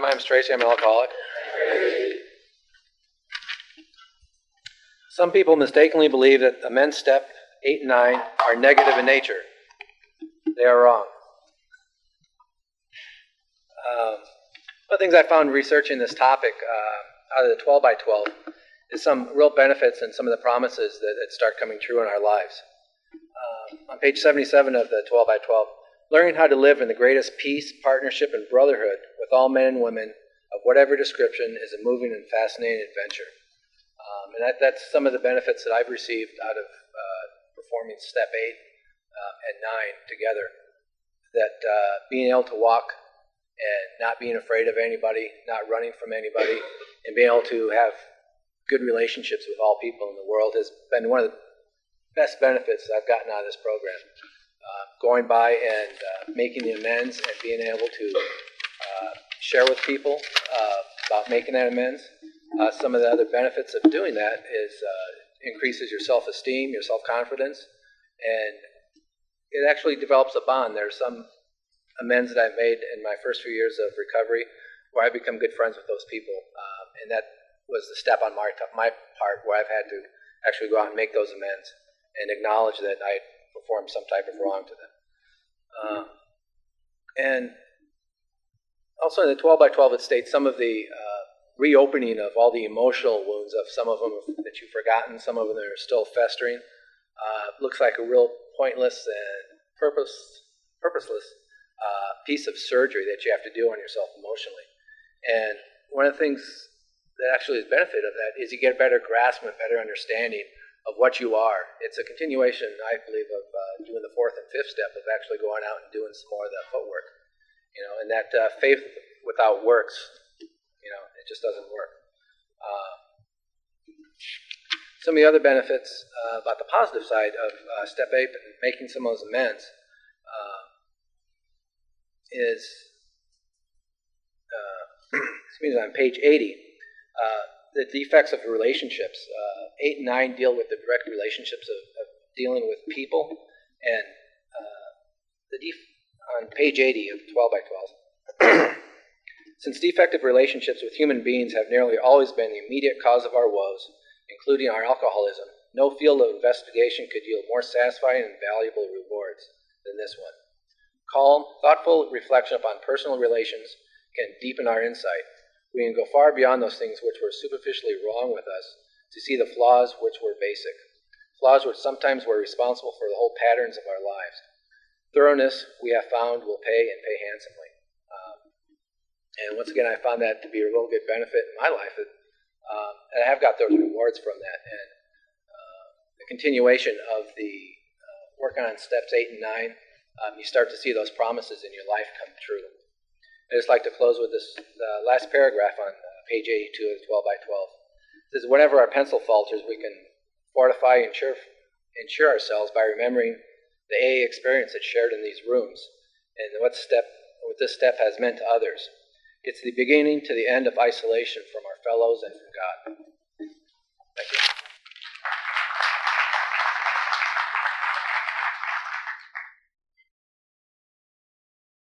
my name's Tracy. I'm an alcoholic. Some people mistakenly believe that amends step eight and nine are negative in nature. They are wrong. Um, one of the things I found researching this topic uh, out of the 12 by 12 is some real benefits and some of the promises that, that start coming true in our lives. Um, on page 77 of the 12 by 12, learning how to live in the greatest peace, partnership, and brotherhood with all men and women of whatever description is a moving and fascinating adventure. Um, and that, that's some of the benefits that I've received out of uh, performing step eight um, and nine together. That uh, being able to walk and not being afraid of anybody, not running from anybody, and being able to have good relationships with all people in the world has been one of the best benefits I've gotten out of this program. Uh, going by and uh, making the amends and being able to uh, share with people uh, about making that amends. Uh, some of the other benefits of doing that is increases your self-esteem, your self-confidence, and it actually develops a bond. There are some amends that I've made in my first few years of recovery where I've become good friends with those people, um, and that was the step on my, my part where I've had to actually go out and make those amends and acknowledge that I performed some type of wrong to them. Uh, and also in the 12 by 12, it states some of the uh, reopening of all the emotional wounds of some of them that you've forgotten, some of them that are still festering. Uh, looks like a real pointless and purpose, purposeless uh, piece of surgery that you have to do on yourself emotionally. And one of the things that actually is benefit of that is you get a better grasp and a better understanding of what you are. It's a continuation, I believe, of uh, doing the fourth and fifth step of actually going out and doing some more of that footwork. You know, and that uh, faith without works, you know, it just doesn't work. Uh, some of the other benefits uh, about the positive side of uh, step eight and making some of those amends uh, is, excuse me, on page 80 the defects of relationships. Eight and nine deal with the direct relationships of, of dealing with people, and uh, the def- on page 80 of 12 by 12. Since defective relationships with human beings have nearly always been the immediate cause of our woes, including our alcoholism, no field of investigation could yield more satisfying and valuable rewards than this one. Calm, thoughtful reflection upon personal relations can deepen our insight, we can go far beyond those things which were superficially wrong with us to see the flaws which were basic, flaws which sometimes were responsible for the whole patterns of our lives. Thoroughness, we have found, will pay and pay handsomely. Um, and once again, I found that to be a real good benefit in my life. Um, and I have got those rewards from that. And uh, the continuation of the uh, working on steps eight and nine, um, you start to see those promises in your life come true. I just like to close with this uh, last paragraph on uh, page 82 of the 12 by 12. Says, Whenever our pencil falters, we can fortify and ensure, ensure ourselves by remembering the AA experience that's shared in these rooms and what step what this step has meant to others. It's the beginning to the end of isolation from our fellows and from God. Thank you.